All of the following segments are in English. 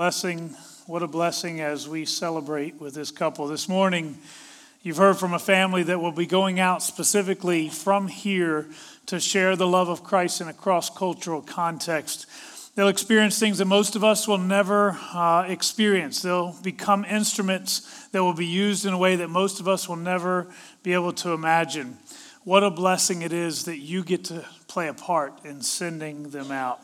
Blessing, what a blessing as we celebrate with this couple. This morning, you've heard from a family that will be going out specifically from here to share the love of Christ in a cross cultural context. They'll experience things that most of us will never uh, experience. They'll become instruments that will be used in a way that most of us will never be able to imagine. What a blessing it is that you get to play a part in sending them out.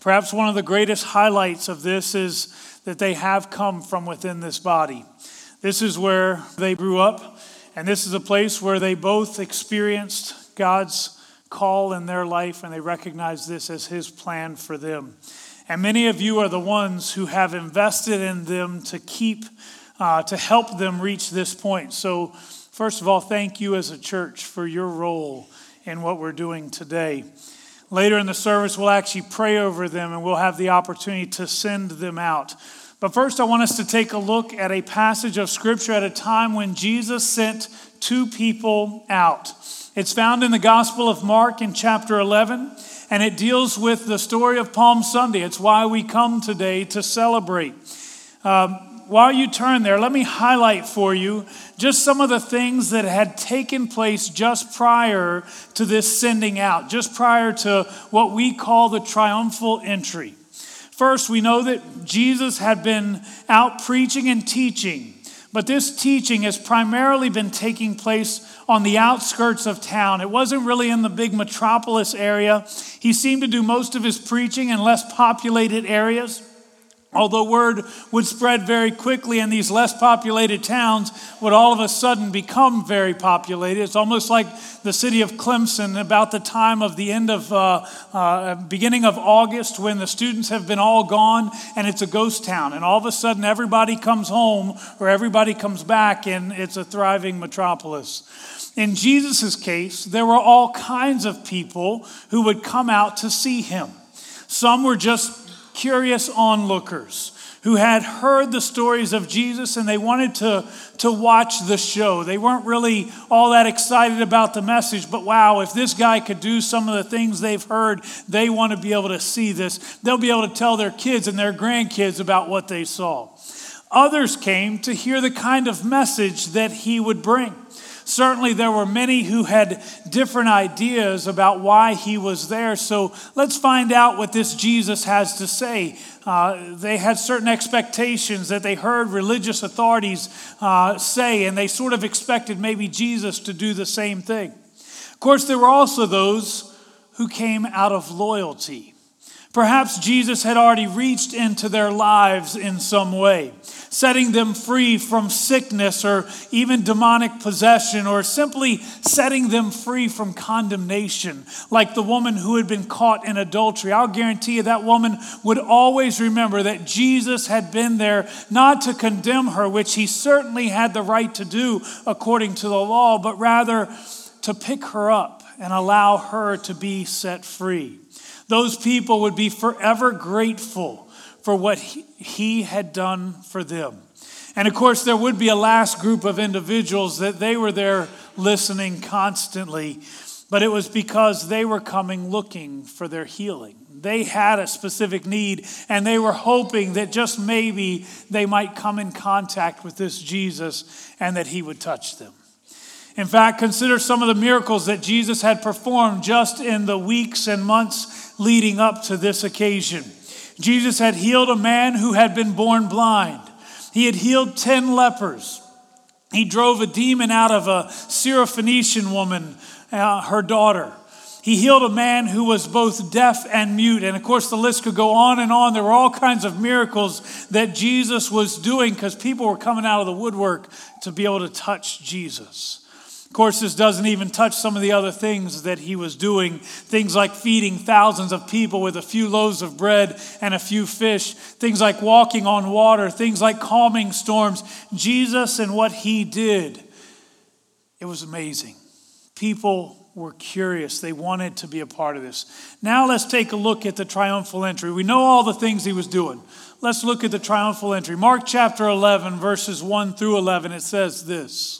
Perhaps one of the greatest highlights of this is that they have come from within this body. This is where they grew up, and this is a place where they both experienced God's call in their life, and they recognize this as His plan for them. And many of you are the ones who have invested in them to keep, uh, to help them reach this point. So, first of all, thank you as a church for your role in what we're doing today. Later in the service, we'll actually pray over them and we'll have the opportunity to send them out. But first, I want us to take a look at a passage of Scripture at a time when Jesus sent two people out. It's found in the Gospel of Mark in chapter 11, and it deals with the story of Palm Sunday. It's why we come today to celebrate. Um, while you turn there, let me highlight for you just some of the things that had taken place just prior to this sending out, just prior to what we call the triumphal entry. First, we know that Jesus had been out preaching and teaching, but this teaching has primarily been taking place on the outskirts of town. It wasn't really in the big metropolis area. He seemed to do most of his preaching in less populated areas. Although word would spread very quickly and these less populated towns, would all of a sudden become very populated. It's almost like the city of Clemson about the time of the end of, uh, uh, beginning of August when the students have been all gone and it's a ghost town. And all of a sudden everybody comes home or everybody comes back and it's a thriving metropolis. In Jesus' case, there were all kinds of people who would come out to see him. Some were just curious onlookers who had heard the stories of Jesus and they wanted to, to watch the show. They weren't really all that excited about the message, but wow, if this guy could do some of the things they've heard, they want to be able to see this. They'll be able to tell their kids and their grandkids about what they saw. Others came to hear the kind of message that he would bring. Certainly, there were many who had different ideas about why he was there. So let's find out what this Jesus has to say. Uh, they had certain expectations that they heard religious authorities uh, say, and they sort of expected maybe Jesus to do the same thing. Of course, there were also those who came out of loyalty. Perhaps Jesus had already reached into their lives in some way, setting them free from sickness or even demonic possession, or simply setting them free from condemnation, like the woman who had been caught in adultery. I'll guarantee you that woman would always remember that Jesus had been there not to condemn her, which he certainly had the right to do according to the law, but rather to pick her up and allow her to be set free those people would be forever grateful for what he, had done for them. And of course, there would be a last group of individuals that they were there listening constantly, but it was because they were coming looking for their healing. They had a specific need, and they were hoping that just maybe they might come in contact with this Jesus and that he would touch them. In fact, consider some of the miracles that Jesus had performed just in the weeks and months leading up to this occasion. Jesus had healed a man who had been born blind, he had healed 10 lepers. He drove a demon out of a Syrophoenician woman, uh, her daughter. He healed a man who was both deaf and mute. And of course, the list could go on and on. There were all kinds of miracles that Jesus was doing because people were coming out of the woodwork to be able to touch Jesus. Of course, this doesn't even touch some of the other things that he was doing. Things like feeding thousands of people with a few loaves of bread and a few fish. Things like walking on water. Things like calming storms. Jesus and what he did, it was amazing. People were curious. They wanted to be a part of this. Now let's take a look at the triumphal entry. We know all the things he was doing. Let's look at the triumphal entry. Mark chapter 11, verses 1 through 11, it says this.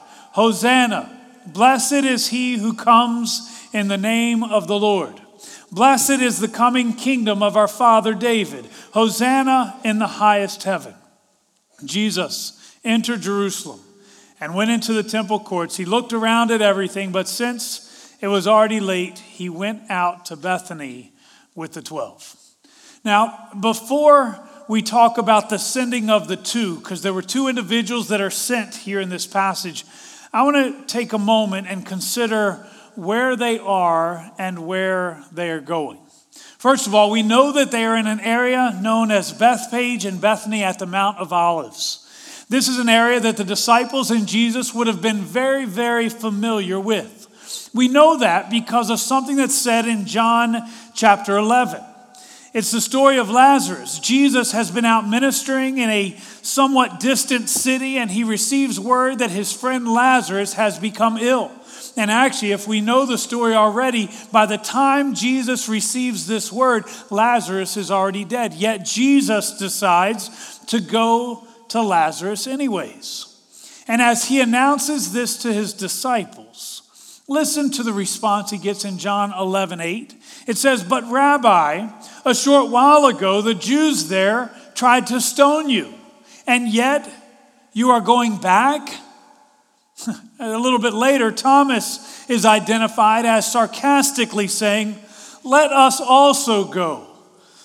Hosanna! Blessed is he who comes in the name of the Lord. Blessed is the coming kingdom of our father David. Hosanna in the highest heaven. Jesus entered Jerusalem and went into the temple courts. He looked around at everything, but since it was already late, he went out to Bethany with the twelve. Now, before we talk about the sending of the two, because there were two individuals that are sent here in this passage, I want to take a moment and consider where they are and where they are going. First of all, we know that they are in an area known as Bethphage and Bethany at the Mount of Olives. This is an area that the disciples and Jesus would have been very, very familiar with. We know that because of something that's said in John chapter 11. It's the story of Lazarus. Jesus has been out ministering in a somewhat distant city, and he receives word that his friend Lazarus has become ill. And actually, if we know the story already, by the time Jesus receives this word, Lazarus is already dead. Yet Jesus decides to go to Lazarus anyways. And as he announces this to his disciples, listen to the response he gets in John 11 8. It says, But Rabbi, a short while ago, the Jews there tried to stone you, and yet you are going back? a little bit later, Thomas is identified as sarcastically saying, Let us also go,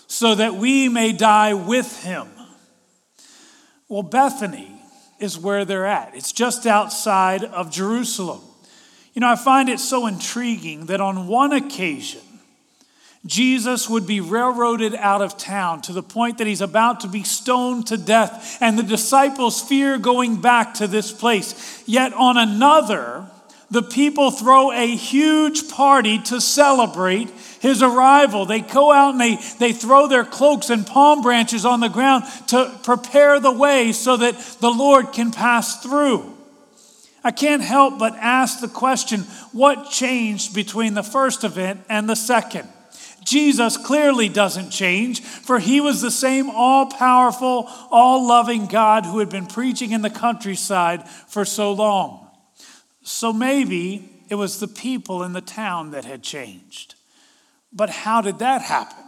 so that we may die with him. Well, Bethany is where they're at, it's just outside of Jerusalem. You know, I find it so intriguing that on one occasion, Jesus would be railroaded out of town to the point that he's about to be stoned to death, and the disciples fear going back to this place. Yet on another, the people throw a huge party to celebrate his arrival. They go out and they, they throw their cloaks and palm branches on the ground to prepare the way so that the Lord can pass through. I can't help but ask the question what changed between the first event and the second? Jesus clearly doesn't change, for he was the same all powerful, all loving God who had been preaching in the countryside for so long. So maybe it was the people in the town that had changed. But how did that happen?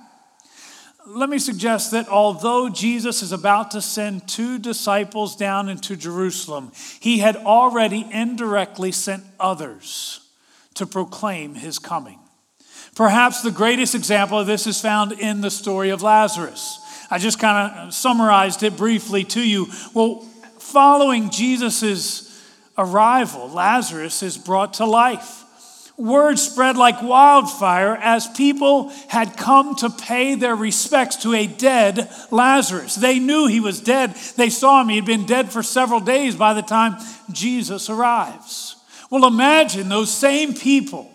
Let me suggest that although Jesus is about to send two disciples down into Jerusalem, he had already indirectly sent others to proclaim his coming. Perhaps the greatest example of this is found in the story of Lazarus. I just kind of summarized it briefly to you. Well, following Jesus' arrival, Lazarus is brought to life. Word spread like wildfire as people had come to pay their respects to a dead Lazarus. They knew he was dead. They saw him. He had been dead for several days by the time Jesus arrives. Well, imagine those same people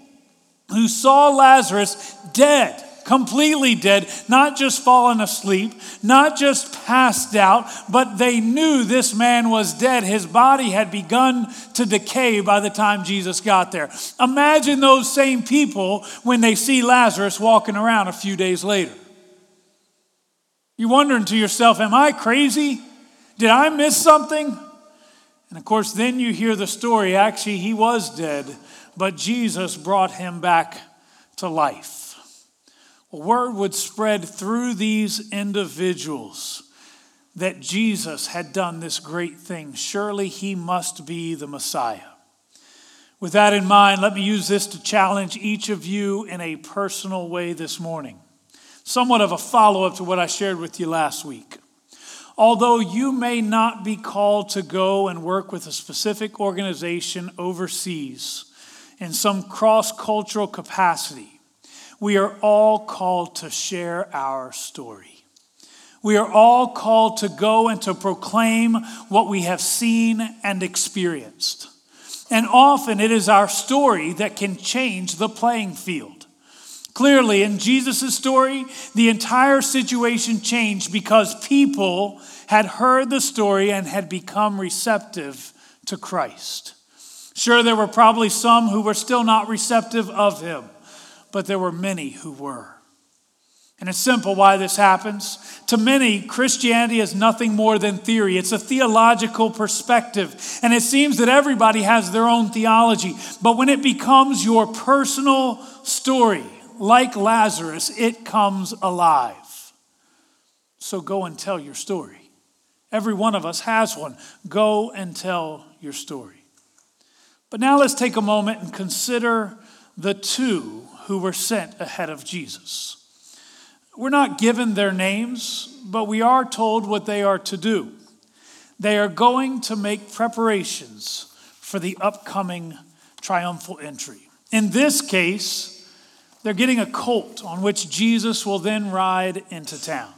who saw Lazarus dead, completely dead, not just fallen asleep, not just passed out, but they knew this man was dead. His body had begun to decay by the time Jesus got there. Imagine those same people when they see Lazarus walking around a few days later. You're wondering to yourself, Am I crazy? Did I miss something? And of course, then you hear the story. Actually, he was dead but Jesus brought him back to life. Word would spread through these individuals that Jesus had done this great thing. Surely he must be the Messiah. With that in mind, let me use this to challenge each of you in a personal way this morning. Somewhat of a follow up to what I shared with you last week. Although you may not be called to go and work with a specific organization overseas in some cross cultural capacity, we are all called to share our story. We are all called to go and to proclaim what we have seen and experienced. And often it is our story that can change the playing field. Clearly, in Jesus' story, the entire situation changed because people had heard the story and had become receptive to Christ. Sure, there were probably some who were still not receptive of him, but there were many who were. And it's simple why this happens. To many, Christianity is nothing more than theory. It's a theological perspective. And it seems that everybody has their own theology. But when it becomes your personal story, like Lazarus, it comes alive. So go and tell your story. Every one of us has one. Go and tell your story. But now let's take a moment and consider the two who were sent ahead of Jesus. We're not given their names, but we are told what they are to do. They are going to make preparations for the upcoming triumphal entry. In this case, they're getting a colt on which Jesus will then ride into town.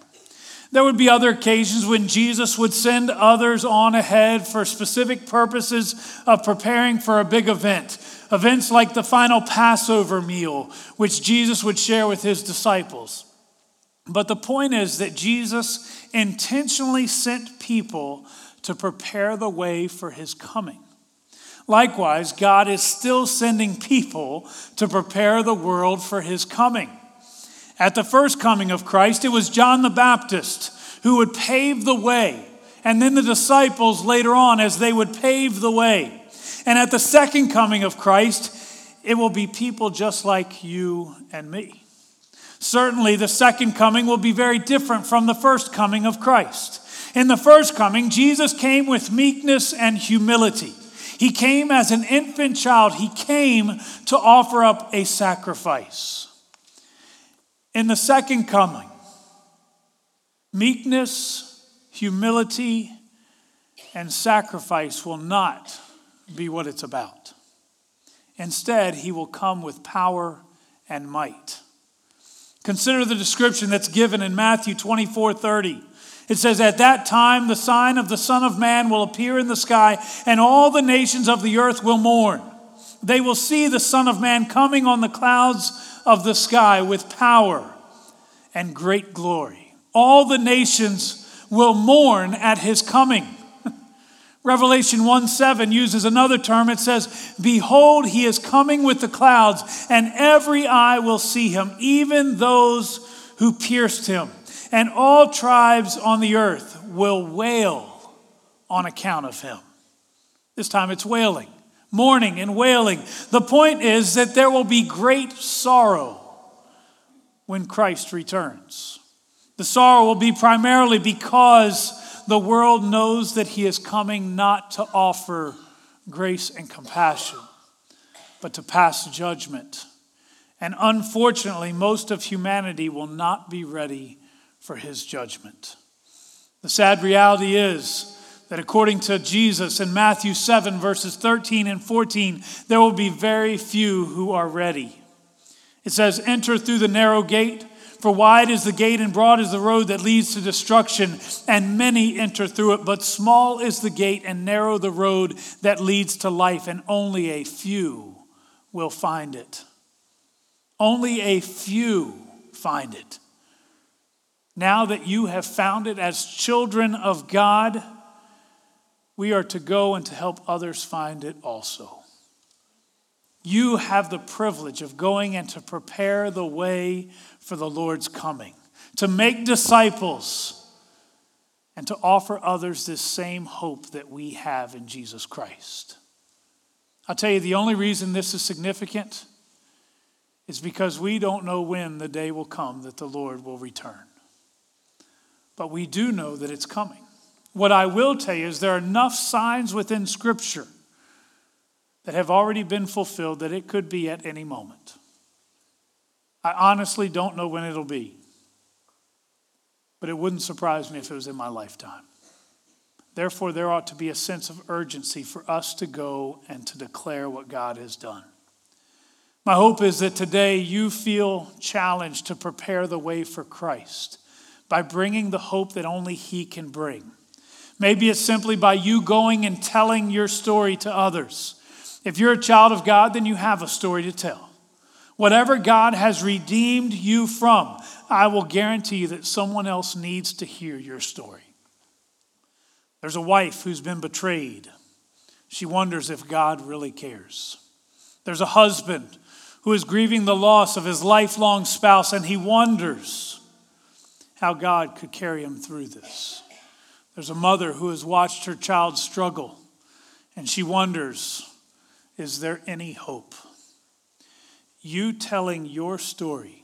There would be other occasions when Jesus would send others on ahead for specific purposes of preparing for a big event. Events like the final Passover meal, which Jesus would share with his disciples. But the point is that Jesus intentionally sent people to prepare the way for his coming. Likewise, God is still sending people to prepare the world for his coming. At the first coming of Christ, it was John the Baptist who would pave the way, and then the disciples later on as they would pave the way. And at the second coming of Christ, it will be people just like you and me. Certainly, the second coming will be very different from the first coming of Christ. In the first coming, Jesus came with meekness and humility. He came as an infant child, he came to offer up a sacrifice. In the second coming, meekness, humility, and sacrifice will not be what it's about. Instead, he will come with power and might. Consider the description that's given in Matthew 24 30. It says, At that time, the sign of the Son of Man will appear in the sky, and all the nations of the earth will mourn. They will see the Son of Man coming on the clouds of the sky with power and great glory. All the nations will mourn at his coming. Revelation 1 7 uses another term. It says, Behold, he is coming with the clouds, and every eye will see him, even those who pierced him. And all tribes on the earth will wail on account of him. This time it's wailing, mourning and wailing. The point is that there will be great sorrow when Christ returns. The sorrow will be primarily because the world knows that he is coming not to offer grace and compassion, but to pass judgment. And unfortunately, most of humanity will not be ready for his judgment. The sad reality is that according to Jesus in Matthew 7, verses 13 and 14, there will be very few who are ready. It says, Enter through the narrow gate. For wide is the gate and broad is the road that leads to destruction, and many enter through it. But small is the gate and narrow the road that leads to life, and only a few will find it. Only a few find it. Now that you have found it as children of God, we are to go and to help others find it also. You have the privilege of going and to prepare the way for the Lord's coming, to make disciples, and to offer others this same hope that we have in Jesus Christ. I'll tell you, the only reason this is significant is because we don't know when the day will come that the Lord will return. But we do know that it's coming. What I will tell you is there are enough signs within Scripture that have already been fulfilled that it could be at any moment. I honestly don't know when it'll be. but it wouldn't surprise me if it was in my lifetime. Therefore, there ought to be a sense of urgency for us to go and to declare what God has done. My hope is that today you feel challenged to prepare the way for Christ by bringing the hope that only He can bring. Maybe it's simply by you going and telling your story to others. If you're a child of God, then you have a story to tell. Whatever God has redeemed you from, I will guarantee you that someone else needs to hear your story. There's a wife who's been betrayed. She wonders if God really cares. There's a husband who is grieving the loss of his lifelong spouse, and he wonders how God could carry him through this. There's a mother who has watched her child struggle, and she wonders is there any hope? You telling your story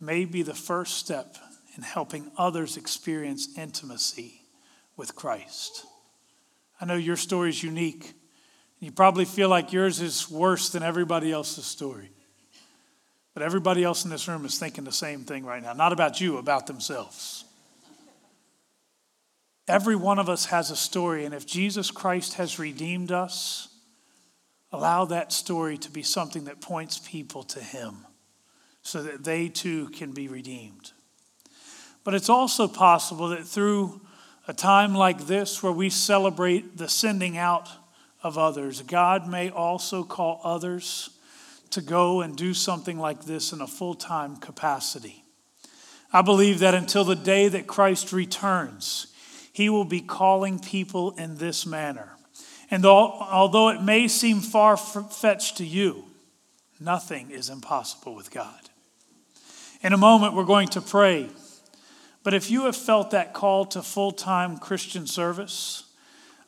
may be the first step in helping others experience intimacy with Christ. I know your story is unique. You probably feel like yours is worse than everybody else's story. But everybody else in this room is thinking the same thing right now. Not about you, about themselves. Every one of us has a story, and if Jesus Christ has redeemed us, allow that story to be something that points people to Him so that they too can be redeemed. But it's also possible that through a time like this where we celebrate the sending out of others, God may also call others to go and do something like this in a full time capacity. I believe that until the day that Christ returns, he will be calling people in this manner. And although it may seem far fetched to you, nothing is impossible with God. In a moment, we're going to pray. But if you have felt that call to full time Christian service,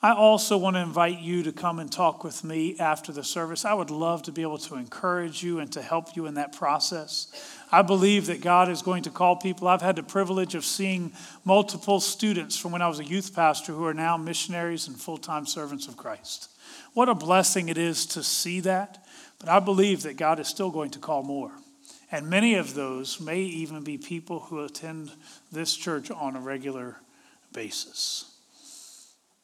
I also want to invite you to come and talk with me after the service. I would love to be able to encourage you and to help you in that process. I believe that God is going to call people. I've had the privilege of seeing multiple students from when I was a youth pastor who are now missionaries and full time servants of Christ. What a blessing it is to see that. But I believe that God is still going to call more. And many of those may even be people who attend this church on a regular basis.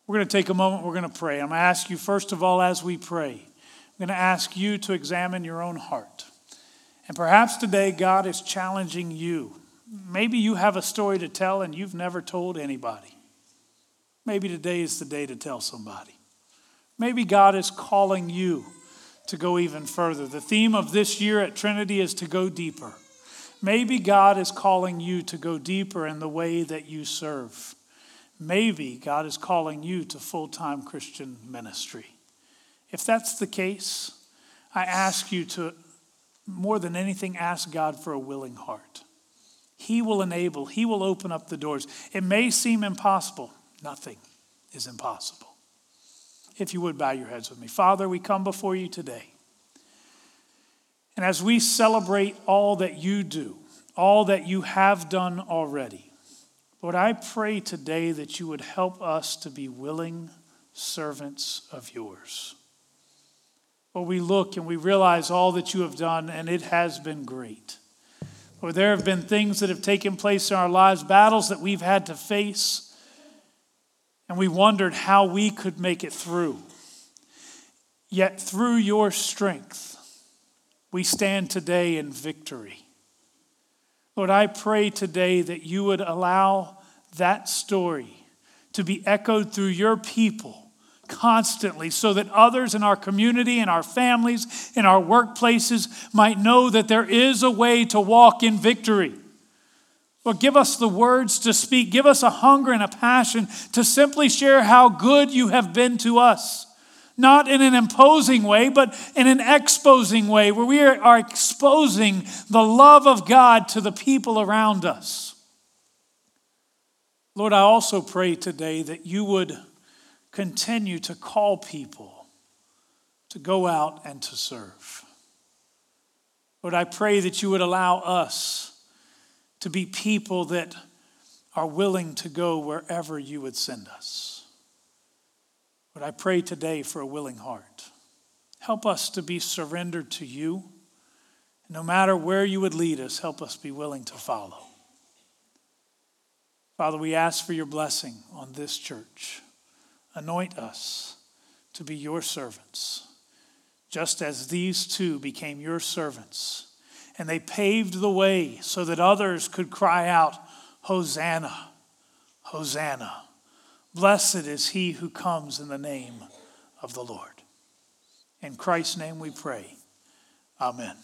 We're going to take a moment, we're going to pray. I'm going to ask you, first of all, as we pray, I'm going to ask you to examine your own heart. And perhaps today God is challenging you. Maybe you have a story to tell and you've never told anybody. Maybe today is the day to tell somebody. Maybe God is calling you to go even further. The theme of this year at Trinity is to go deeper. Maybe God is calling you to go deeper in the way that you serve. Maybe God is calling you to full time Christian ministry. If that's the case, I ask you to, more than anything, ask God for a willing heart. He will enable, He will open up the doors. It may seem impossible, nothing is impossible if you would bow your heads with me. Father, we come before you today. And as we celebrate all that you do, all that you have done already, Lord, I pray today that you would help us to be willing servants of yours. Lord, we look and we realize all that you have done, and it has been great. Lord, there have been things that have taken place in our lives, battles that we've had to face and we wondered how we could make it through. Yet through your strength, we stand today in victory. Lord, I pray today that you would allow that story to be echoed through your people constantly so that others in our community, in our families, in our workplaces might know that there is a way to walk in victory. Lord, give us the words to speak. Give us a hunger and a passion to simply share how good you have been to us. Not in an imposing way, but in an exposing way, where we are exposing the love of God to the people around us. Lord, I also pray today that you would continue to call people to go out and to serve. Lord, I pray that you would allow us to be people that are willing to go wherever you would send us. Lord, I pray today for a willing heart. Help us to be surrendered to you. No matter where you would lead us, help us be willing to follow. Father, we ask for your blessing on this church. Anoint us to be your servants, just as these two became your servants. And they paved the way so that others could cry out, Hosanna, Hosanna. Blessed is he who comes in the name of the Lord. In Christ's name we pray. Amen.